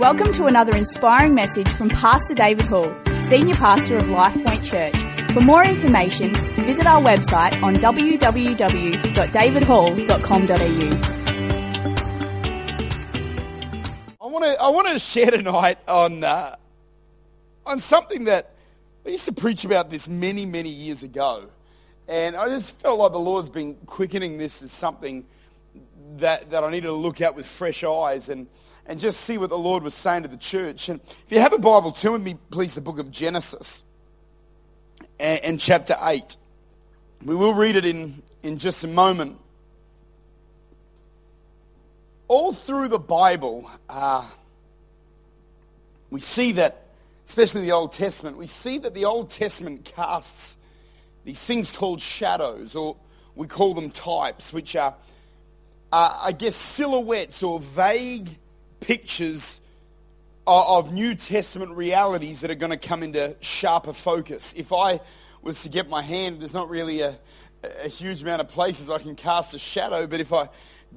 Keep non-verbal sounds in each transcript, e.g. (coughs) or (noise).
Welcome to another inspiring message from Pastor David Hall, Senior Pastor of Life Point Church. For more information, visit our website on www.davidhall.com.au. I want to I want to share tonight on uh, on something that I used to preach about this many many years ago, and I just felt like the Lord's been quickening this as something that that I needed to look at with fresh eyes and and just see what the Lord was saying to the church. And if you have a Bible, turn with me, please, the book of Genesis and, and chapter eight. We will read it in in just a moment. All through the Bible, uh, we see that, especially the Old Testament, we see that the Old Testament casts these things called shadows, or we call them types, which are, uh, I guess, silhouettes or vague pictures of, New Testament realities that are going to come into sharper focus. If I was to get my hand, there's not really a, a huge amount of places I can cast a shadow, but if I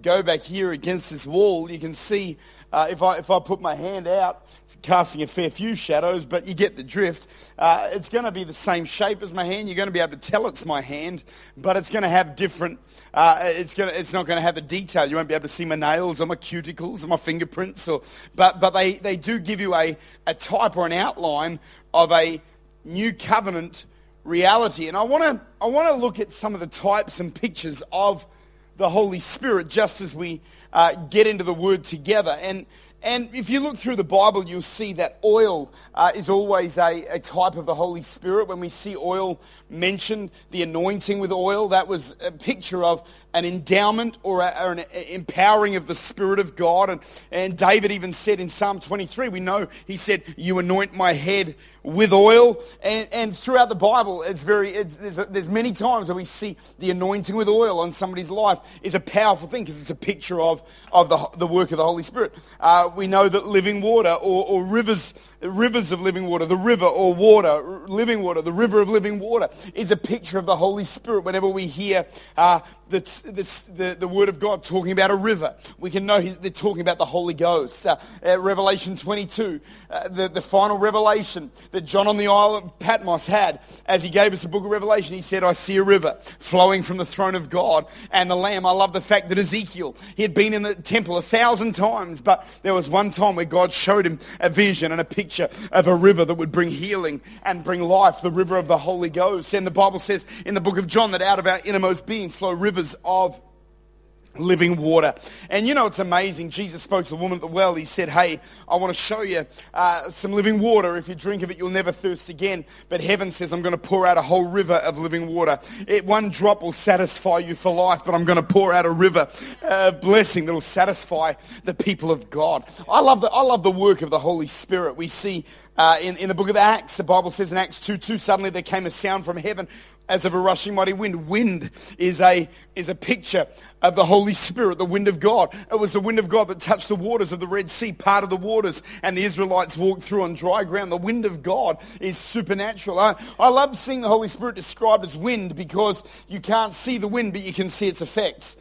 go back here against this wall, you can see uh, if, I, if I put my hand out, it's casting a fair few shadows, but you get the drift. Uh, it's going to be the same shape as my hand. You're going to be able to tell it's my hand, but it's going to have different, uh, it's, going to, it's not going to have the detail. You won't be able to see my nails or my cuticles or my fingerprints, or, but, but they, they do give you a, a type or an outline of a new covenant reality. And I want to I want to look at some of the types and pictures of the Holy Spirit just as we uh, get into the Word together. And and if you look through the Bible, you'll see that oil uh, is always a, a, type of the Holy Spirit. When we see oil mentioned, the anointing with oil, that was a picture of an endowment or, a, or, an empowering of the Spirit of God. And, and David even said in Psalm 23, we know he said, you anoint my head with oil. And, and throughout the Bible, it's very, it's, there's, there's many times where we see the anointing with oil on somebody's life is a powerful thing because it's a picture of, of the, the work of the Holy Spirit. Uh, we know that living water or, or rivers rivers of living water, the river or water, living water, the river of living water is a picture of the Holy Spirit. Whenever we hear uh, the, the, the, word of God talking about a river, we can know they're talking about the Holy Ghost. Uh, Revelation 22, uh, the, the final revelation that John on the Isle of Patmos had as he gave us the book of Revelation, he said, I see a river flowing from the throne of God and the Lamb. I love the fact that Ezekiel, he had been in the temple a thousand times, but there was one time where God showed him a vision and a picture picture of a river that would bring healing and bring life, the river of the Holy Ghost. And the Bible says in the book of John that out of our innermost being flow rivers of living water. And you know, it's amazing. Jesus spoke to the woman at the well. He said, Hey, I want to show you uh, some living water. If you drink of it, you'll never thirst again. But heaven says, I'm going to pour out a whole river of living water. It, one drop will satisfy you for life, but I'm going to pour out a river of blessing that will satisfy the people of God. I love the, I love the work of the Holy Spirit. We see uh, in, in the book of Acts, the Bible says in Acts 2, 2, suddenly there came a sound from heaven as of a rushing mighty wind. Wind is a, is a picture of the Holy Spirit, the wind of God. It was the wind of God that touched the waters of the Red Sea, part of the waters, and the Israelites walked through on dry ground. The wind of God is supernatural. I, I love seeing the Holy Spirit described as wind because you can't see the wind, but you can see its effects.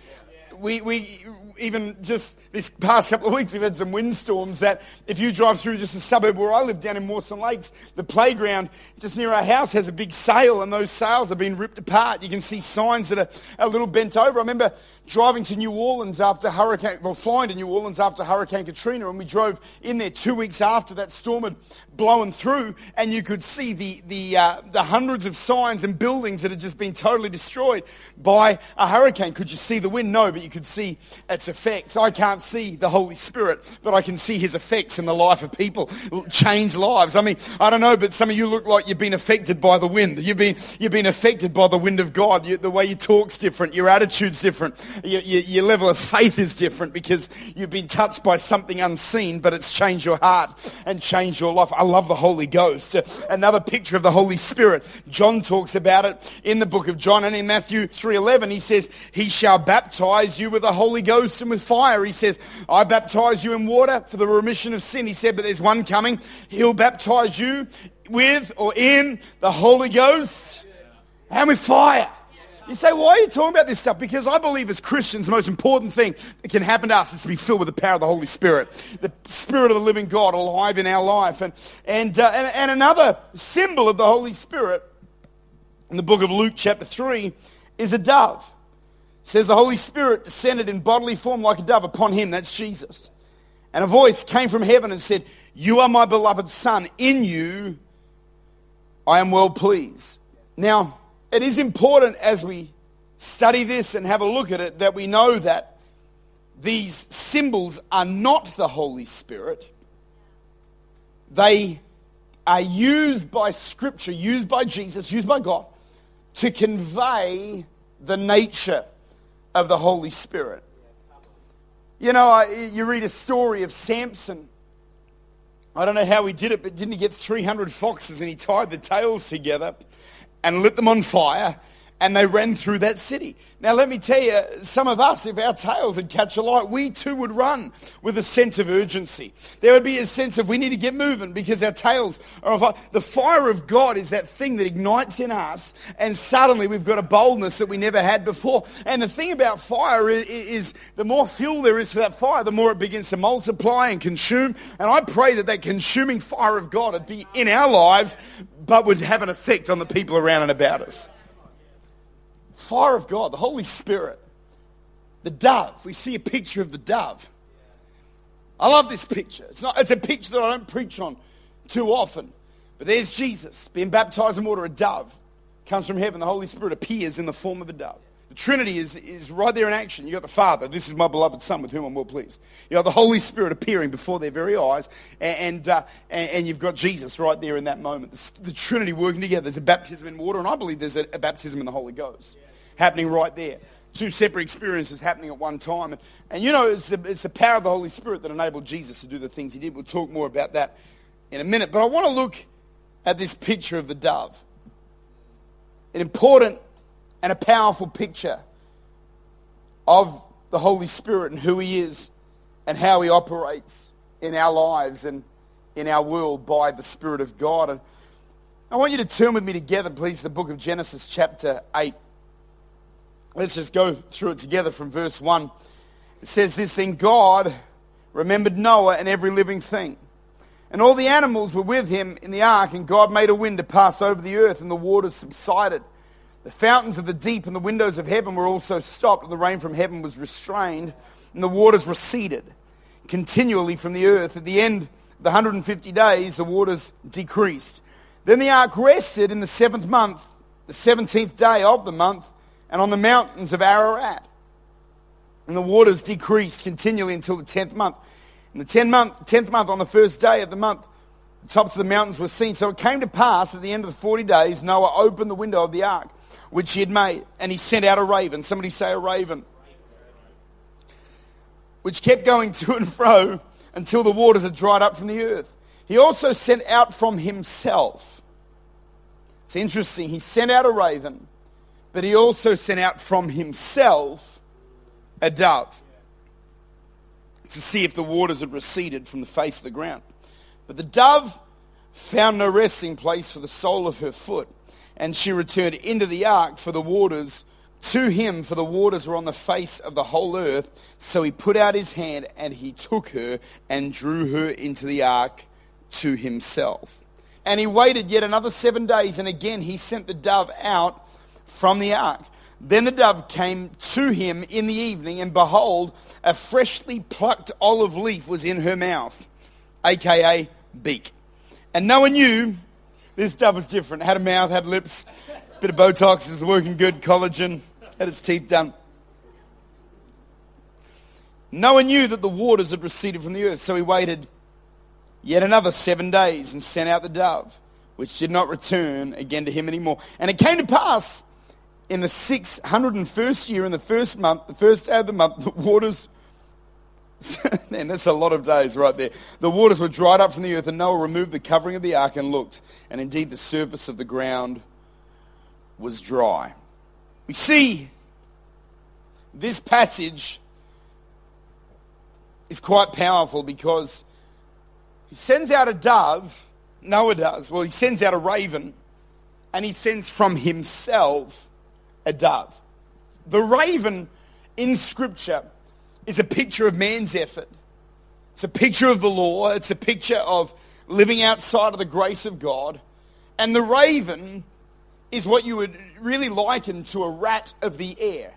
We, we, even just this past couple of weeks, we've had some windstorms that if you drive through just a suburb where I live down in Mawson Lakes, the playground just near our house has a big sail and those sails have been ripped apart. You can see signs that are a little bent over. I remember driving to New Orleans after Hurricane, well, flying to New Orleans after Hurricane Katrina, and we drove in there two weeks after that storm had blown through, and you could see the, the, uh, the hundreds of signs and buildings that had just been totally destroyed by a hurricane. Could you see the wind? No, but you could see its effects. I can't see the Holy Spirit, but I can see his effects in the life of people, change lives. I mean, I don't know, but some of you look like you've been affected by the wind. You've been, you've been affected by the wind of God. You, the way you talk's different. Your attitude's different your, your, your level of faith is different because you've been touched by something unseen, but it's changed your heart and changed your life. I love the Holy Ghost. Another picture of the Holy Spirit. John talks about it in the book of John and in Matthew 3.11 he says, he shall baptize you with the Holy Ghost and with fire. He says, I baptize you in water for the remission of sin. He said, but there's one coming. He'll baptize you with or in the Holy Ghost and with fire. You say, why are you talking about this stuff? Because I believe as Christians, the most important thing that can happen to us is to be filled with the power of the Holy Spirit. The Spirit of the living God alive in our life. And, and, uh, and, and another symbol of the Holy Spirit in the book of Luke chapter 3 is a dove. It says the Holy Spirit descended in bodily form like a dove upon him. That's Jesus. And a voice came from heaven and said, You are my beloved Son. In you I am well pleased. Now, it is important as we study this and have a look at it that we know that these symbols are not the Holy Spirit. They are used by Scripture, used by Jesus, used by God to convey the nature of the Holy Spirit. You know, you read a story of Samson. I don't know how he did it, but didn't he get 300 foxes and he tied the tails together and lit them on fire and they ran through that city. Now, let me tell you, some of us, if our tails had catch a light, we too would run with a sense of urgency. There would be a sense of we need to get moving because our tails are on. The fire of God is that thing that ignites in us, and suddenly we've got a boldness that we never had before. And the thing about fire is, is the more fuel there is for that fire, the more it begins to multiply and consume. And I pray that that consuming fire of God would be in our lives, but would have an effect on the people around and about us fire of God, the Holy Spirit, the dove. We see a picture of the dove. I love this picture. It's, not, it's a picture that I don't preach on too often. But there's Jesus being baptized in water. A dove comes from heaven. The Holy Spirit appears in the form of a dove. The Trinity is, is right there in action. You got the Father. This is my beloved Son with whom I'm well pleased. You got the Holy Spirit appearing before their very eyes. And, and, uh, and, and, you've got Jesus right there in that moment. The, the, Trinity working together. There's a baptism in water. And I believe there's a, a baptism in the Holy Ghost happening right there. Two separate experiences happening at one time. And, and you know, it's the, it's the power of the Holy Spirit that enabled Jesus to do the things he did. We'll talk more about that in a minute. But I want to look at this picture of the dove. An important and a powerful picture of the Holy Spirit and who he is and how he operates in our lives and in our world by the Spirit of God. And I want you to turn with me together, please, the book of Genesis chapter 8. Let's just go through it together from verse 1. It says this thing God remembered Noah and every living thing. And all the animals were with him in the ark, and God made a wind to pass over the earth, and the waters subsided. The fountains of the deep and the windows of heaven were also stopped, and the rain from heaven was restrained, and the waters receded continually from the earth. At the end of the 150 days, the waters decreased. Then the ark rested in the seventh month, the 17th day of the month and on the mountains of Ararat. And the waters decreased continually until the tenth month. In the tenth month, tenth month, on the first day of the month, the tops of the mountains were seen. So it came to pass at the end of the forty days, Noah opened the window of the ark, which he had made, and he sent out a raven. Somebody say a raven. Which kept going (laughs) to and fro until the waters had dried up from the earth. He also sent out from himself. It's interesting. He sent out a raven but he also sent out from himself a dove to see if the waters had receded from the face of the ground. But the dove found no resting place for the sole of her foot, and she returned into the ark for the waters to him, for the waters were on the face of the whole earth. So he put out his hand and he took her and drew her into the ark to himself. And he waited yet another seven days, and again he sent the dove out from the ark. Then the dove came to him in the evening, and behold, a freshly plucked olive leaf was in her mouth, aka beak. And no one knew this dove was different. Had a mouth, had lips, bit of Botox, is working good, collagen, had its teeth done. No one knew that the waters had receded from the earth, so he waited yet another seven days and sent out the dove, which did not return again to him anymore. And it came to pass in the 601st year, in the first month, the first day of the month, (laughs) the waters, (laughs) man, that's a lot of days right there. The waters were dried up from the earth, and Noah removed the covering of the ark and looked, and indeed the surface of the ground was dry. We see this passage is quite powerful because he sends out a dove, Noah does. Well, he sends out a raven, and he sends from himself a dove. The raven in Scripture is a picture of man's effort. It's a picture of the law. It's a picture of living outside of the grace of God. And the raven is what you would really liken to a rat of the air.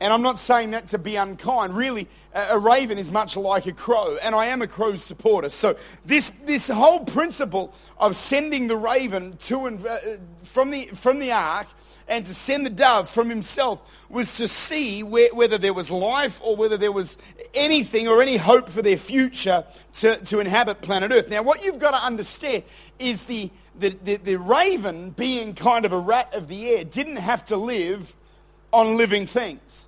And I'm not saying that to be unkind. Really, a raven is much like a crow, and I am a crow supporter. So this, this whole principle of sending the raven to and uh, from the, from the ark and to send the dove from himself was to see where, whether there was life or whether there was anything or any hope for their future to, to inhabit planet Earth. Now, what you've got to understand is the, the, the, the raven, being kind of a rat of the air, didn't have to live on living things.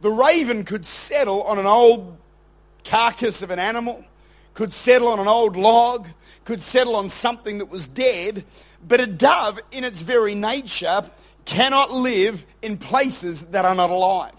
The raven could settle on an old carcass of an animal, could settle on an old log, could settle on something that was dead, but a dove, in its very nature, cannot live in places that are not alive.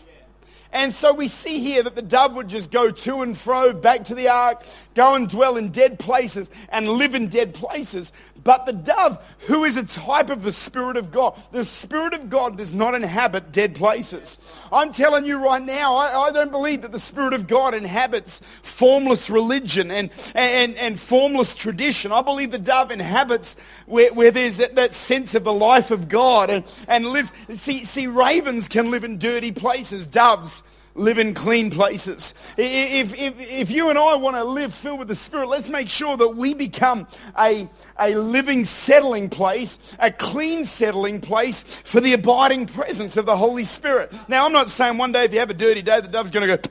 And so we see here that the dove would just go to and fro back to the ark, go and dwell in dead places and live in dead places. But the dove, who is a type of the Spirit of God, the Spirit of God does not inhabit dead places. I'm telling you right now, I, I don't believe that the Spirit of God inhabits formless religion and, and, and formless tradition. I believe the dove inhabits where, where there's that, that sense of the life of God and, and lives. See, see, ravens can live in dirty places. Doves live in clean places. If, if, if you and I want to live filled with the Spirit, let's make sure that we become a, a living settling place, a clean settling place for the abiding presence of the Holy Spirit. Now, I'm not saying one day if you have a dirty day, the dove's going to go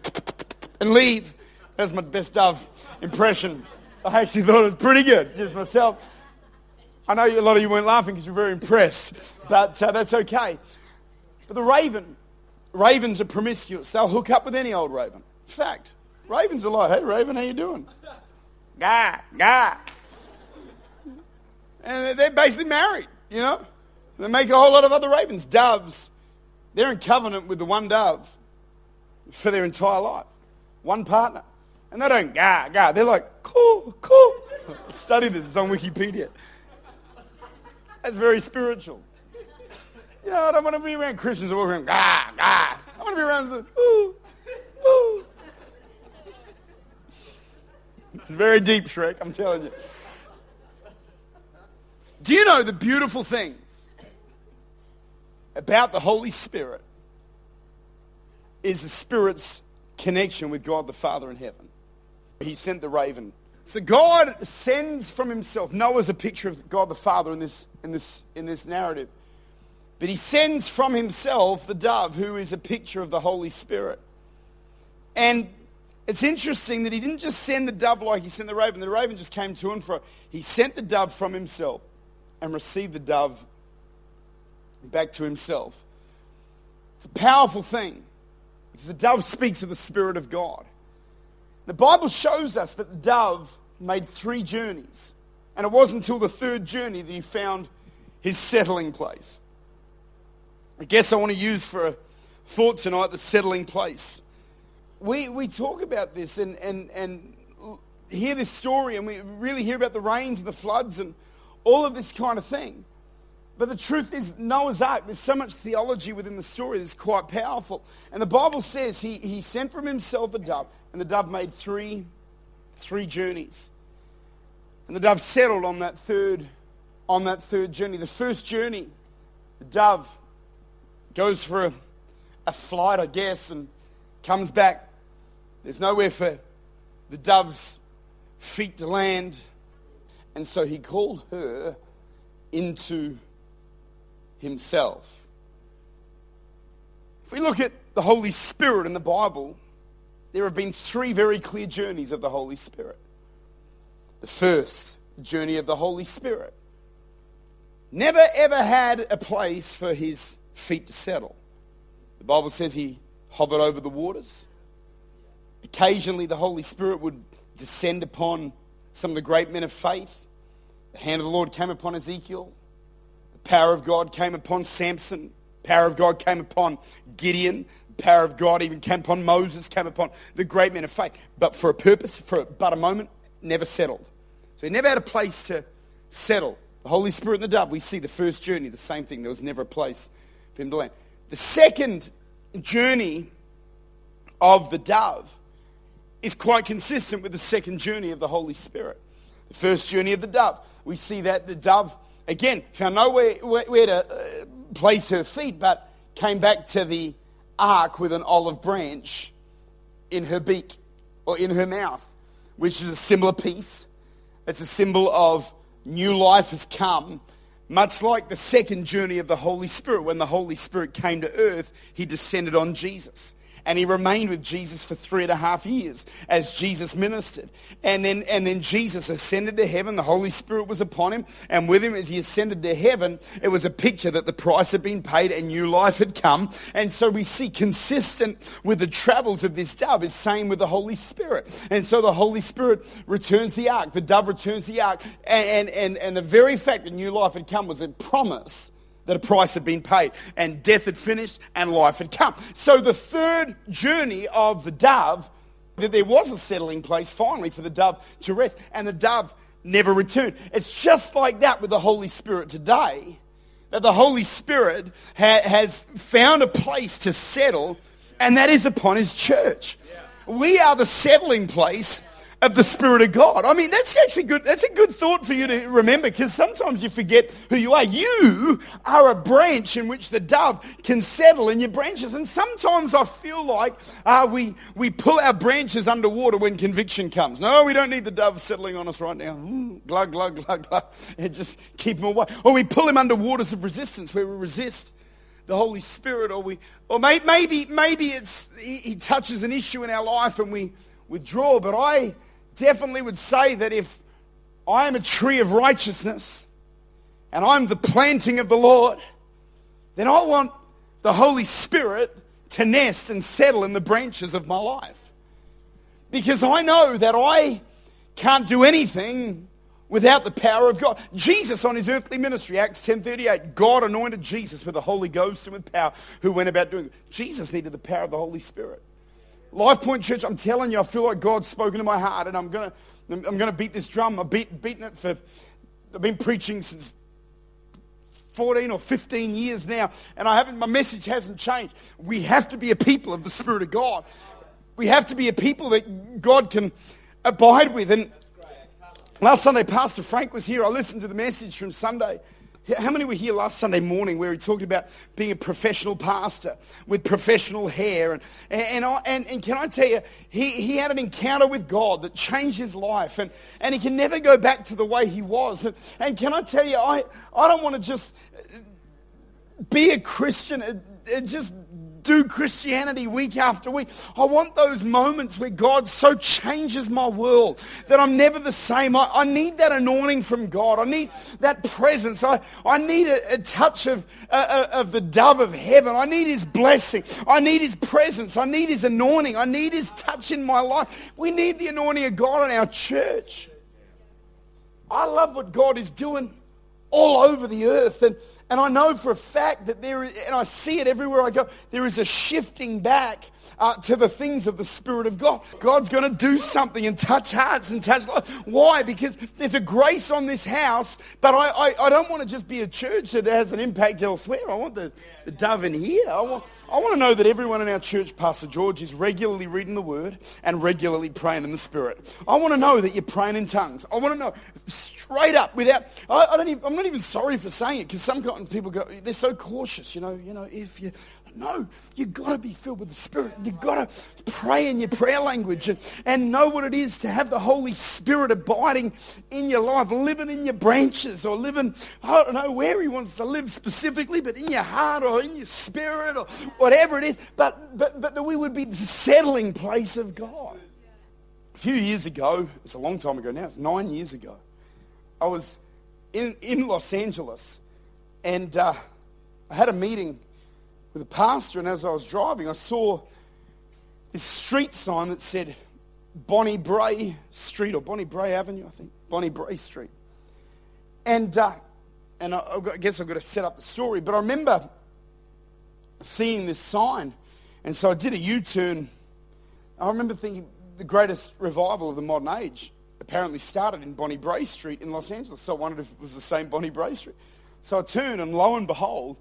and leave. That's my best dove impression. I actually thought it was pretty good, just myself. I know a lot of you weren't laughing because you're very impressed, but uh, that's okay. But the raven, Ravens are promiscuous. They'll hook up with any old raven. Fact. Ravens are like, hey, Raven, how you doing? Guy, guy. And they're basically married, you know. They make a whole lot of other ravens. Doves, they're in covenant with the one dove for their entire life. One partner. And they don't gah, gah. They're like, cool, cool. (laughs) Study this. It's on Wikipedia. That's very spiritual. You know, I don't want to be around Christians who walk around, ah, ah. I want to be around the, ooh, ooh. It's very deep, Shrek, I'm telling you. Do you know the beautiful thing about the Holy Spirit is the Spirit's connection with God the Father in heaven? He sent the raven. So God sends from himself. Noah's a picture of God the Father in this, in this, in this narrative. But he sends from himself the dove, who is a picture of the Holy Spirit. And it's interesting that he didn't just send the dove like he sent the raven. The raven just came to and fro. He sent the dove from himself and received the dove back to himself. It's a powerful thing because the dove speaks of the Spirit of God. The Bible shows us that the dove made three journeys. And it wasn't until the third journey that he found his settling place. I guess I want to use for a thought tonight the settling place. We, we talk about this and, and, and hear this story and we really hear about the rains and the floods and all of this kind of thing. But the truth is, Noah's Ark, there's so much theology within the story that's quite powerful. And the Bible says he, he sent from himself a dove, and the dove made three, three journeys. And the dove settled on that third, on that third journey. The first journey, the dove goes for a, a flight, I guess, and comes back. There's nowhere for the dove's feet to land. And so he called her into himself. If we look at the Holy Spirit in the Bible, there have been three very clear journeys of the Holy Spirit. The first journey of the Holy Spirit never ever had a place for his feet to settle. The Bible says he hovered over the waters. Occasionally, the Holy Spirit would descend upon some of the great men of faith. The hand of the Lord came upon Ezekiel. The power of God came upon Samson. The power of God came upon Gideon. The power of God even came upon Moses, came upon the great men of faith. But for a purpose, for but a moment, never settled. So he never had a place to settle. The Holy Spirit and the dove, we see the first journey, the same thing. There was never a place land. The second journey of the dove is quite consistent with the second journey of the Holy Spirit. The first journey of the dove, we see that the dove, again, found nowhere where to uh, place her feet, but came back to the ark with an olive branch in her beak or in her mouth, which is a similar piece. It's a symbol of new life has come much like the second journey of the Holy Spirit, when the Holy Spirit came to earth, he descended on Jesus. And he remained with Jesus for three and a half years as Jesus ministered. And then, and then Jesus ascended to heaven. The Holy Spirit was upon him. And with him as he ascended to heaven, it was a picture that the price had been paid and new life had come. And so we see consistent with the travels of this dove is same with the Holy Spirit. And so the Holy Spirit returns the ark. The dove returns the ark. And, and, and, and the very fact that new life had come was a promise that a price had been paid and death had finished and life had come. So the third journey of the dove, that there was a settling place finally for the dove to rest and the dove never returned. It's just like that with the Holy Spirit today, that the Holy Spirit ha- has found a place to settle and that is upon his church. We are the settling place of the Spirit of God. I mean, that's actually good. That's a good thought for you to remember because sometimes you forget who you are. You are a branch in which the dove can settle in your branches. And sometimes I feel like uh, we, we pull our branches underwater when conviction comes. No, we don't need the dove settling on us right now. Mm, glug, glug, glug, glug. (laughs) And just keep him away. Or we pull him under waters of resistance where we resist the Holy Spirit. Or, we, or may, maybe, maybe it's, he, he touches an issue in our life and we withdraw. But I definitely would say that if I am a tree of righteousness and I'm the planting of the Lord, then I want the Holy Spirit to nest and settle in the branches of my life. Because I know that I can't do anything without the power of God. Jesus on his earthly ministry, Acts 10.38, God anointed Jesus with the Holy Ghost and with power who went about doing it. Jesus needed the power of the Holy Spirit. Lifepoint Church, I'm telling you, I feel like God's spoken to my heart, and I'm gonna, I'm gonna beat this drum. I've beat, beaten it for, I've been preaching since 14 or 15 years now, and I haven't, my message hasn't changed. We have to be a people of the Spirit of God. We have to be a people that God can abide with. And last Sunday, Pastor Frank was here. I listened to the message from Sunday. How many were here last Sunday morning where he talked about being a professional pastor with professional hair? And, and, I, and, and can I tell you, he, he had an encounter with God that changed his life and, and he can never go back to the way he was. And, and can I tell you, I, I don't want to just be a Christian, just do Christianity week after week. I want those moments where God so changes my world that I'm never the same. I, I need that anointing from God. I need that presence. I, I need a, a touch of, uh, of the dove of heaven. I need his blessing. I need his presence. I need his anointing. I need his touch in my life. We need the anointing of God in our church. I love what God is doing all over the earth. And, and I know for a fact that there is, and I see it everywhere I go, there is a shifting back uh, to the things of the Spirit of God. God's going to do something and touch hearts and touch lives. Why? Because there's a grace on this house, but I, I, I don't want to just be a church that has an impact elsewhere. I want the, the dove in here. I want, I want to know that everyone in our church, Pastor George, is regularly reading the Word and regularly praying in the Spirit. I want to know that you're praying in tongues. I want to know straight up, without. I, I don't even, I'm not even sorry for saying it because some people go, they're so cautious. You know, you know, if you no, you've got to be filled with the Spirit. You've got to pray in your prayer language and, and know what it is to have the Holy Spirit abiding in your life, living in your branches or living, I don't know where He wants to live specifically, but in your heart or in your spirit or whatever it is. But, but, but that we would be the settling place of God. A few years ago, it's a long time ago now, it's nine years ago, I was in, in Los Angeles and uh, I had a meeting with a pastor, and as I was driving, I saw this street sign that said Bonnie Brae Street, or Bonnie Brae Avenue, I think. Bonnie Brae Street. And, uh, and I, I guess I've got to set up the story, but I remember seeing this sign, and so I did a U-turn. I remember thinking the greatest revival of the modern age apparently started in Bonnie Brae Street in Los Angeles, so I wondered if it was the same Bonnie Brae Street. So I turned, and lo and behold,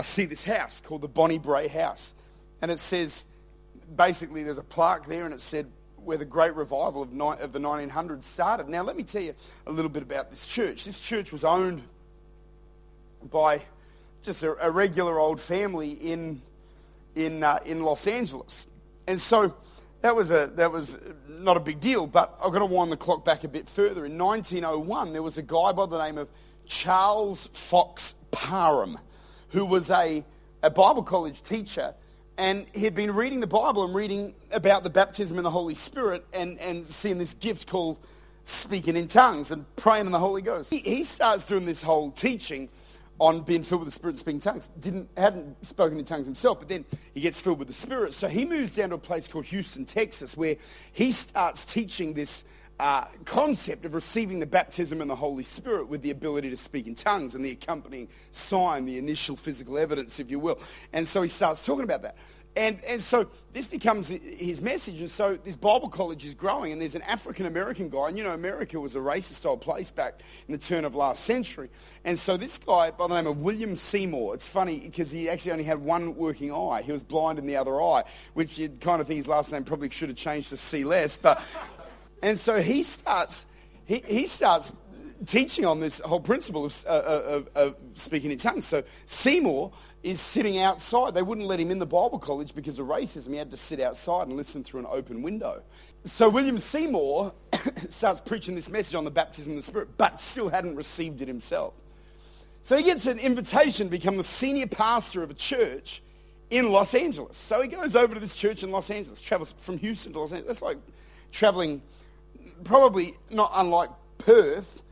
I see this house called the Bonnie Brae House. And it says, basically, there's a plaque there and it said where the great revival of, ni- of the 1900s started. Now, let me tell you a little bit about this church. This church was owned by just a, a regular old family in, in, uh, in Los Angeles. And so that was, a, that was not a big deal, but I've got to wind the clock back a bit further. In 1901, there was a guy by the name of Charles Fox Parham, who was a, a Bible college teacher, and he had been reading the Bible and reading about the baptism in the Holy Spirit and, and seeing this gift called speaking in tongues and praying in the Holy Ghost. He, he starts doing this whole teaching on being filled with the Spirit and speaking tongues. Didn't, hadn't spoken in tongues himself, but then he gets filled with the Spirit. So he moves down to a place called Houston, Texas, where he starts teaching this uh, concept of receiving the baptism in the Holy Spirit with the ability to speak in tongues and the accompanying sign, the initial physical evidence, if you will. And so he starts talking about that. And, and so this becomes his message. And so this Bible college is growing, and there's an African American guy. And you know, America was a racist old place back in the turn of last century. And so this guy by the name of William Seymour, it's funny because he actually only had one working eye. He was blind in the other eye, which you kind of think his last name probably should have changed to see less. But and so he starts, he, he starts teaching on this whole principle of, uh, of, of, speaking in tongues. So Seymour is sitting outside. They wouldn't let him in the Bible college because of racism. He had to sit outside and listen through an open window. So William Seymour (coughs) starts preaching this message on the baptism of the Spirit, but still hadn't received it himself. So he gets an invitation to become the senior pastor of a church in Los Angeles. So he goes over to this church in Los Angeles, travels from Houston to Los Angeles. That's like traveling probably not unlike Perth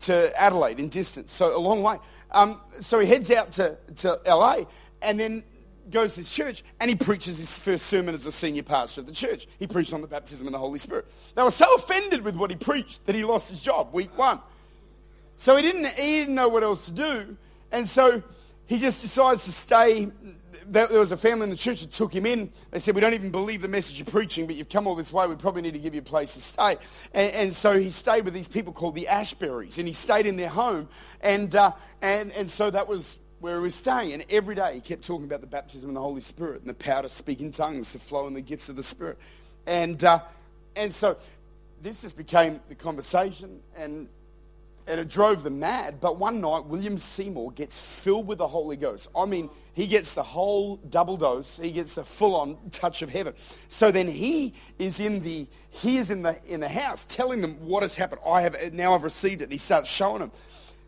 to Adelaide in distance, so a long way. Um, so he heads out to, to LA and then goes to his church and he preaches his first sermon as a senior pastor of the church. He preached on the baptism in the Holy Spirit. They were so offended with what he preached that he lost his job week one. So he didn't, he didn't know what else to do. And so he just decides to stay there was a family in the church that took him in. They said, we don't even believe the message you're preaching, but you've come all this way. We probably need to give you a place to stay. And, and so he stayed with these people called the Asberrys, and he stayed in their home. And, uh, and, and so that was where he was staying. And every day he kept talking about the baptism of the Holy Spirit and the power to speak in tongues, to flow in the gifts of the Spirit. And, uh, and so this just became the conversation. And and it drove them mad. But one night, William Seymour gets filled with the Holy Ghost. I mean, he gets the whole double dose. He gets the full-on touch of heaven. So then he is in the he is in the in the house, telling them what has happened. I have now I've received it. And he starts showing them.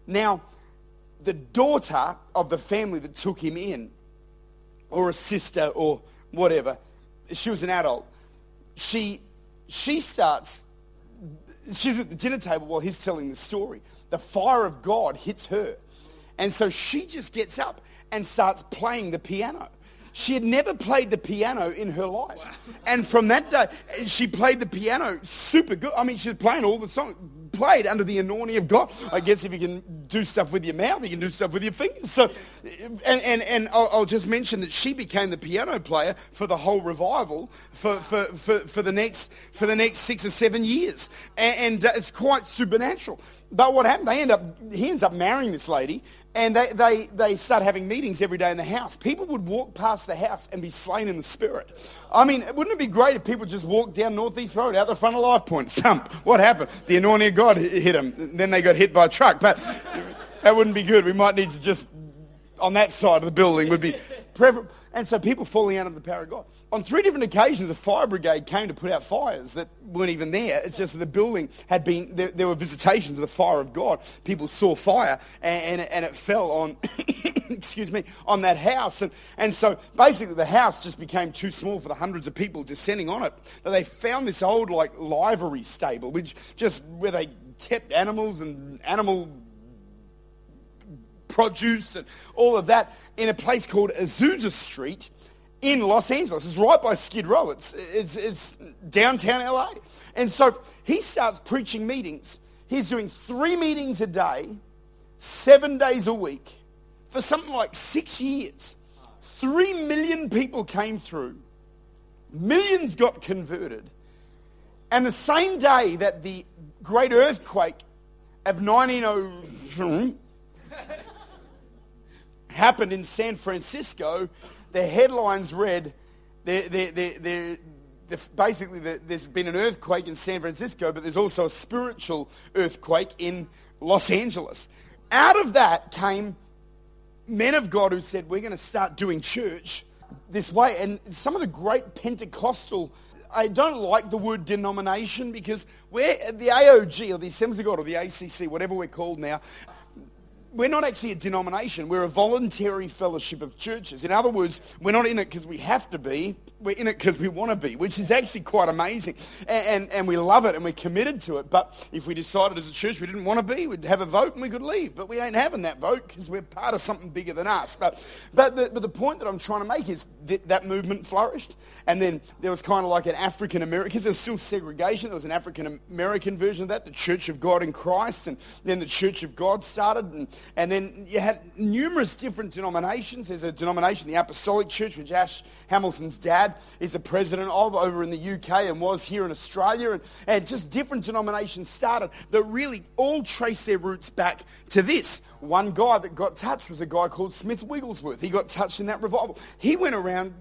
Now, the daughter of the family that took him in, or a sister, or whatever, she was an adult. She she starts she's at the dinner table while he's telling the story. The fire of God hits her. And so she just gets up and starts playing the piano. She had never played the piano in her life. And from that day, she played the piano super good. I mean, she was playing all the songs, played under the anointing of God. I guess if you can do stuff with your mouth, you can do stuff with your fingers. So, and, and, and I'll, I'll just mention that she became the piano player for the whole revival for, for, for, for, the, next, for the next six or seven years. And, and uh, it's quite supernatural. But what happened, they end up, he ends up marrying this lady, and they, they, they start having meetings every day in the house. People would walk past the house and be slain in the spirit. I mean, wouldn't it be great if people just walked down Northeast Road out the front of Lifepoint? Thump. What happened? The anointing of God hit them. Then they got hit by a truck. But that wouldn't be good. We might need to just, on that side of the building, would be (laughs) preferable. And so people falling out of the power of God. On three different occasions, a fire brigade came to put out fires that weren't even there. It's just that the building had been, there, there were visitations of the fire of God. People saw fire and, and, and it fell on, (coughs) excuse me, on that house. And, and so basically the house just became too small for the hundreds of people descending on it. But they found this old like livery stable, which just where they kept animals and animal produce and all of that in a place called Azusa Street in Los Angeles. It's right by Skid Row. It's, it's, it's downtown LA. And so he starts preaching meetings. He's doing three meetings a day, seven days a week, for something like six years. Three million people came through. Millions got converted. And the same day that the great earthquake of 1900 happened in San Francisco, the headlines read, they're, they're, they're, basically there's been an earthquake in San Francisco, but there's also a spiritual earthquake in Los Angeles. Out of that came men of God who said, we're going to start doing church this way. And some of the great Pentecostal, I don't like the word denomination because we're the AOG or the Assemblies of God or the ACC, whatever we're called now, we're not actually a denomination. We're a voluntary fellowship of churches. In other words, we're not in it because we have to be. We're in it because we want to be, which is actually quite amazing. And, and, and, we love it and we're committed to it. But if we decided as a church we didn't want to be, we'd have a vote and we could leave. But we ain't having that vote because we're part of something bigger than us. But, but, the, but the point that I'm trying to make is that, that movement flourished. And then there was kind of like an African American, because there's still segregation. There was an African American version of that, the Church of God in Christ. And then the Church of God started. And, and then you had numerous different denominations. There's a denomination, the Apostolic Church, which Ash Hamilton's dad is the president of over in the UK and was here in Australia. And, and just different denominations started that really all trace their roots back to this. One guy that got touched was a guy called Smith Wigglesworth. He got touched in that revival. He went around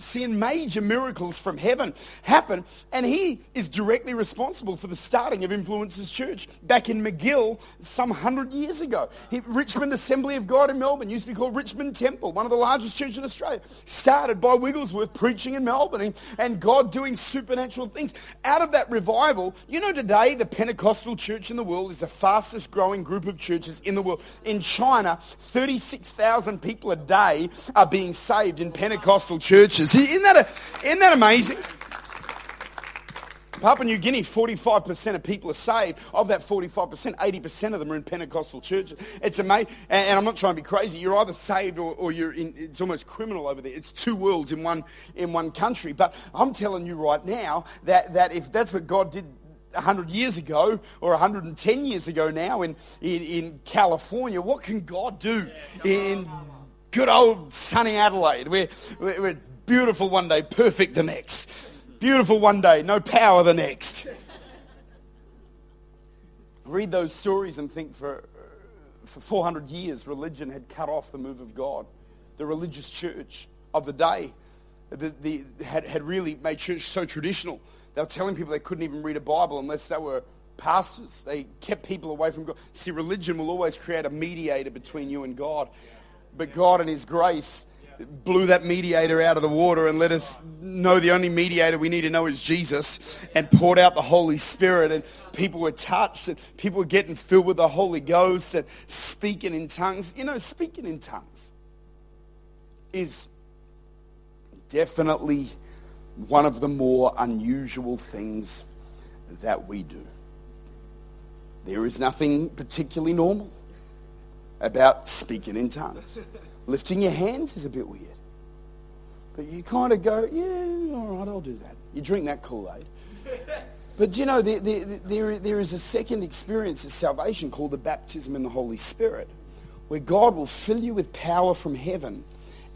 seeing major miracles from heaven happen. And he is directly responsible for the starting of Influencers Church back in Magill some hundred years ago. He, Richmond Assembly of God in Melbourne used to be called Richmond Temple, one of the largest churches in Australia. Started by Wigglesworth preaching in Melbourne and God doing supernatural things. Out of that revival, you know today the Pentecostal church in the world is the fastest growing group of churches in the world. In China, 36,000 people a day are being saved in Pentecostal churches. See, isn't that, a, isn't that amazing? Papua New Guinea, 45% of people are saved. Of that 45%, 80% of them are in Pentecostal churches. It's amazing. And, I'm not trying to be crazy. You're either saved or, or you're in, it's almost criminal over there. It's two worlds in one, in one country. But I'm telling you right now that, that if that's what God did 100 years ago or 110 years ago now in, in, in California, what can God do in good old sunny Adelaide? We're, we're Beautiful one day, perfect the next. Beautiful one day, no power the next. Read those stories and think for, uh, for 400 years, religion had cut off the move of God. The religious church of the day the, the, had, had really made church so traditional. They were telling people they couldn't even read a Bible unless they were pastors. They kept people away from God. See, religion will always create a mediator between you and God. But God, in His grace, blew that mediator out of the water and let us know the only mediator we need to know is Jesus and poured out the Holy Spirit and people were touched and people were getting filled with the Holy Ghost and speaking in tongues. You know, speaking in tongues is definitely one of the more unusual things that we do. There is nothing particularly normal about speaking in tongues. Lifting your hands is a bit weird. But you kind of go, yeah, all right, I'll do that. You drink that Kool-Aid. (laughs) But you know, there, there, there, there is a second experience of salvation called the baptism in the Holy Spirit, where God will fill you with power from heaven.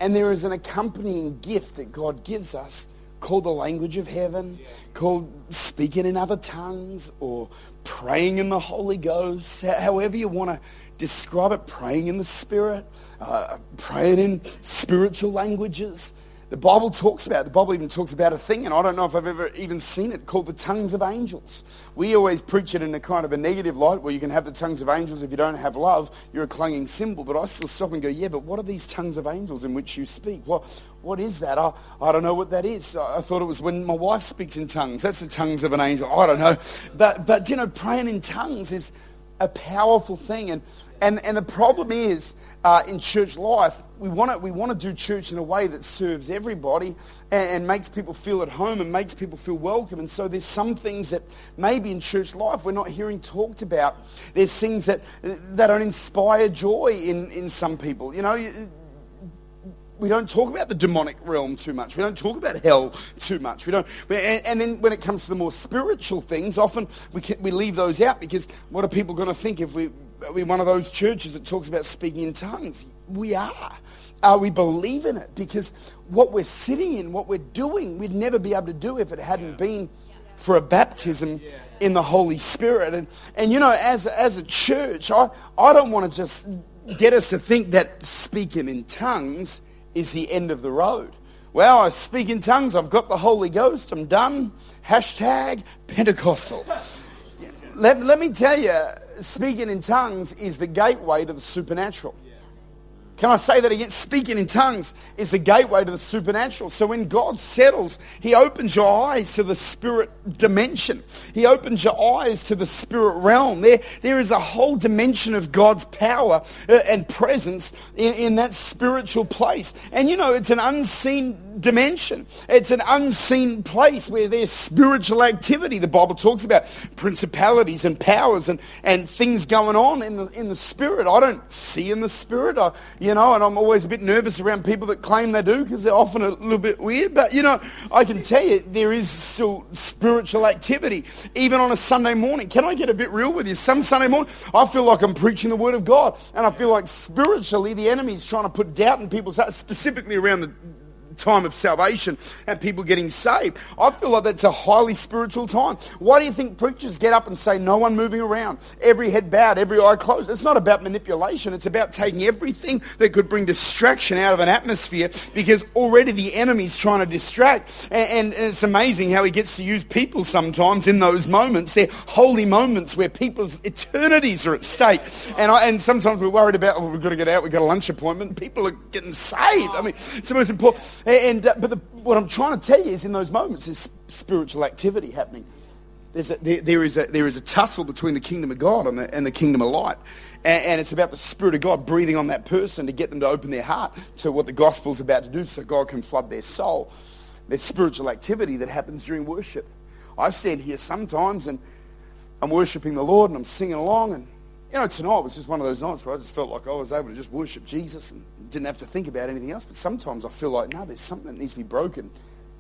And there is an accompanying gift that God gives us called the language of heaven, called speaking in other tongues, or praying in the Holy Ghost, however you want to describe it, praying in the Spirit, uh, praying in spiritual languages. The Bible talks about. The Bible even talks about a thing, and I don't know if I've ever even seen it, called the tongues of angels. We always preach it in a kind of a negative light, where you can have the tongues of angels if you don't have love. You're a clanging cymbal. But I still stop and go, yeah, but what are these tongues of angels in which you speak? What, what is that? I, I don't know what that is. I, I thought it was when my wife speaks in tongues. That's the tongues of an angel. I don't know. But, but you know, praying in tongues is a powerful thing. And, and, and the problem is, uh, in church life, we want to we want to do church in a way that serves everybody and, and, makes people feel at home and makes people feel welcome. And so there's some things that maybe in church life we're not hearing talked about. There's things that that don't inspire joy in, in some people. You know. We don't talk about the demonic realm too much. We don't talk about hell too much. We don't, and, and then when it comes to the more spiritual things, often we, can, we leave those out because what are people going to think if we, are we one of those churches that talks about speaking in tongues? We are. Uh, we believe in it because what we're sitting in, what we're doing, we'd never be able to do if it hadn't yeah. been for a baptism yeah. in the Holy Spirit. And, and you know, as, as a church, I, I don't want to just get us to think that speaking in tongues is the end of the road. Well, I speak in tongues. I've got the Holy Ghost. I'm done. Hashtag Pentecostal. let, let me tell you, speaking in tongues is the gateway to the supernatural. Can I say that again? Speaking in tongues is the gateway to the supernatural. So when God settles, he opens your eyes to the spirit dimension. He opens your eyes to the spirit realm. There, there is a whole dimension of God's power uh, and presence in, in that spiritual place. And you know, it's an unseen dimension. It's an unseen place where there's spiritual activity. The Bible talks about principalities and powers and, and things going on in the, in the spirit. I don't see in the spirit, I, you know, and I'm always a bit nervous around people that claim they do because they're often a little bit weird. But, you know, I can tell you there is still spiritual activity, even on a Sunday morning. Can I get a bit real with you? Some Sunday morning, I feel like I'm preaching the Word of God, and I feel like spiritually the enemy's trying to put doubt in people's hearts, specifically around the time of salvation and people getting saved. I feel like that's a highly spiritual time. Why do you think preachers get up and say no one moving around, every head bowed, every eye closed? It's not about manipulation. It's about taking everything that could bring distraction out of an atmosphere because already the enemy's trying to distract. And, and it's amazing how he gets to use people sometimes in those moments. They're holy moments where people's eternities are at stake. And, I, and sometimes we're worried about, oh, we've got to get out, we've got a lunch appointment. People are getting saved. I mean, it's the most important. And, uh, but the, what I'm trying to tell you is in those moments there's spiritual activity happening. There's a, there, there, is a, there is a tussle between the kingdom of God and the, and the kingdom of light. And, and, it's about the Spirit of God breathing on that person to get them to open their heart to what the gospel's about to do so God can flood their soul. There's spiritual activity that happens during worship. I stand here sometimes and I'm worshiping the Lord and I'm singing along and you know, tonight was just one of those nights where I just felt like I was able to just worship Jesus and didn't have to think about anything else. But sometimes I feel like, no, there's something that needs to be broken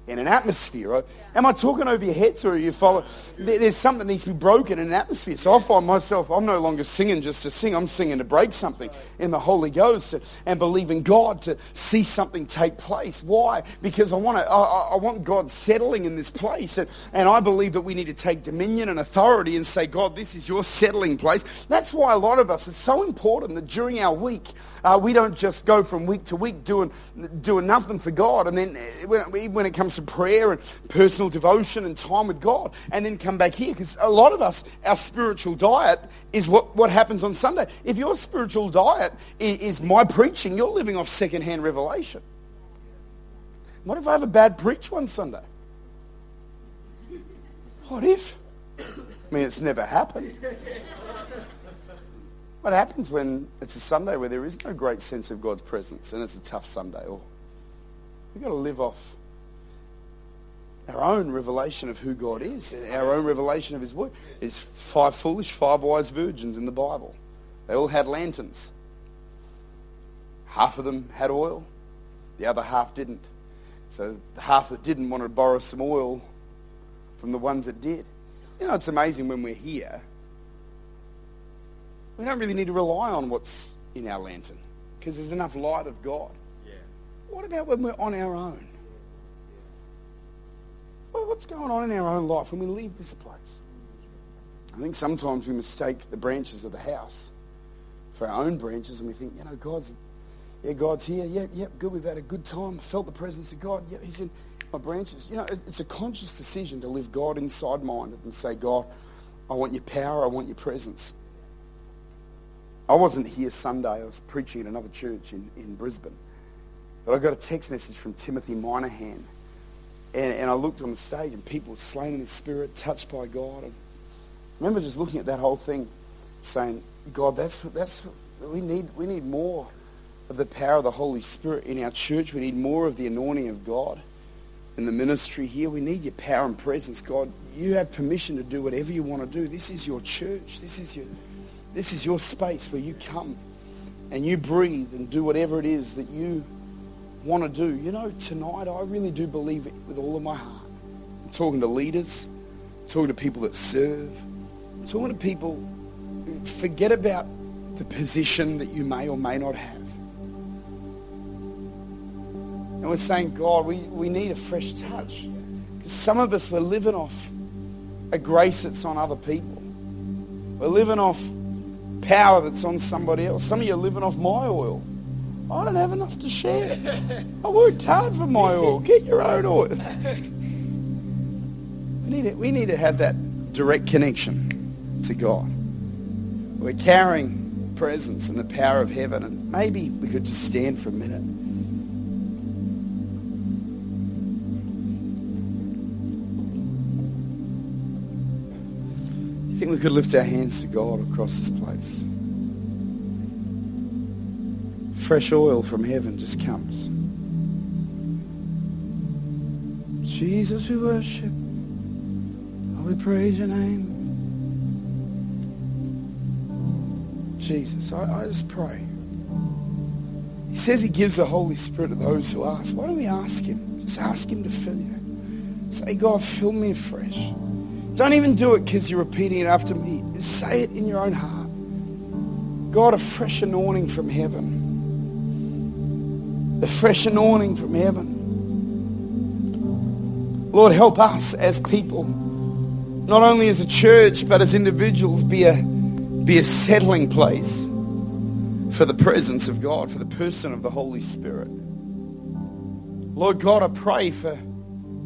in an atmosphere. Am I talking over your heads or are you following? There's something that needs to be broken in an atmosphere. So I find myself, I'm no longer singing just to sing. I'm singing to break something in the Holy Ghost and believing God to see something take place. Why? Because I want to, I, I want God settling in this place. And, and I believe that we need to take dominion and authority and say, God, this is your settling place. That's why a lot of us, it's so important that during our week, uh, we don't just go from week to week doing, doing nothing for God. And then uh, when, when it comes to prayer and personal devotion and time with God, and then come back here. Because a lot of us, our spiritual diet is what, what happens on Sunday. If your spiritual diet is, is my preaching, you're living off secondhand revelation. What if I have a bad preach one Sunday? What if? I mean, it's never happened. What happens when it's a Sunday where there is no great sense of God's presence and it's a tough Sunday? Or we've got to live off our own revelation of who God is, our own revelation of his word. There's five foolish, five wise virgins in the Bible. They all had lanterns. Half of them had oil, the other half didn't. So the half that didn't wanted to borrow some oil from the ones that did. You know, it's amazing when we're here we don't really need to rely on what's in our lantern because there's enough light of God. Yeah. What about when we're on our own? What's going on in our own life when we leave this place? I think sometimes we mistake the branches of the house for our own branches and we think, you know, God's, yeah, God's here. Yep, yep, good. We've had a good time. felt the presence of God. Yeah, he's in my branches. You know, it's a conscious decision to live God inside minded and say, God, I want your power. I want your presence. I wasn't here Sunday. I was preaching at another church in, in Brisbane. But I got a text message from Timothy Moynihan. And, and I looked on the stage and people were slain in the spirit, touched by God. And I remember just looking at that whole thing saying, God, that's, that's, we need, we need more of the power of the Holy Spirit in our church. We need more of the anointing of God in the ministry here. We need your power and presence. God, you have permission to do whatever you want to do. This is your church. This is your this is your space where you come and you breathe and do whatever it is that you want to do. You know, tonight I really do believe it with all of my heart. I'm talking to leaders, I'm talking to people that serve, I'm talking to people who forget about the position that you may or may not have. And we're saying, God, we, we need a fresh touch. Because some of us, we're living off a grace that's on other people. We're living off power that's on somebody else. Some of you are living off my oil. I don't have enough to share. I worked hard for my oil. Get your own oil. We need to, we need to have that direct connection to God. We're carrying presence and the power of heaven, and maybe we could just stand for a minute. I think we could lift our hands to God across this place. Fresh oil from heaven just comes. Jesus, we worship. Oh, we praise your name. Jesus, I, I just pray. He says he gives the Holy Spirit to those who ask. Why don't we ask him? Just ask him to fill you. Say, God, fill me afresh. Don't even do it because you're repeating it after me. Say it in your own heart. God, a fresh anointing from heaven. A fresh anointing from heaven. Lord, help us as people, not only as a church, but as individuals, be a, be a settling place for the presence of God, for the person of the Holy Spirit. Lord God, I pray for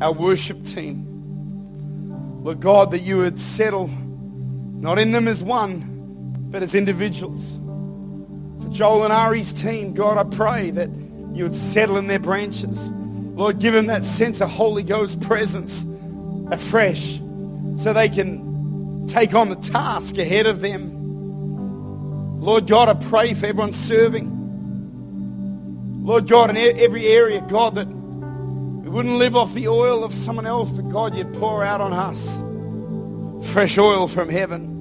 our worship team. Lord God, that you would settle not in them as one, but as individuals. For Joel and Ari's team, God, I pray that you would settle in their branches. Lord, give them that sense of Holy Ghost presence afresh so they can take on the task ahead of them. Lord God, I pray for everyone serving. Lord God, in every area, God, that we wouldn't live off the oil of someone else, but God, you'd pour out on us fresh oil from heaven.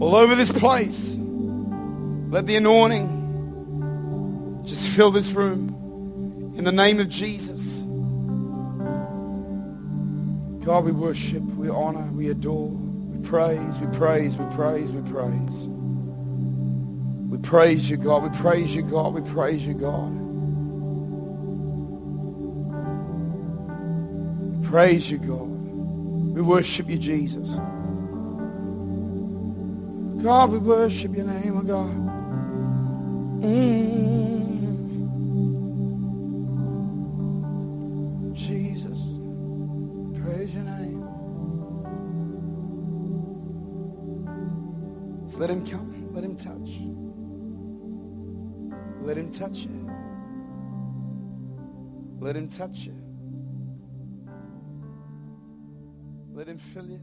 All over this place, let the anointing just fill this room in the name of Jesus. God, we worship, we honor, we adore, we praise, we praise, we praise, we praise. We praise you, God. We praise you, God. We praise you, God. Praise you, God. We worship you, Jesus. God, we worship your name, oh God. Mm. Let him come. Let him touch. Let him touch you. Let him touch you. Let him fill you.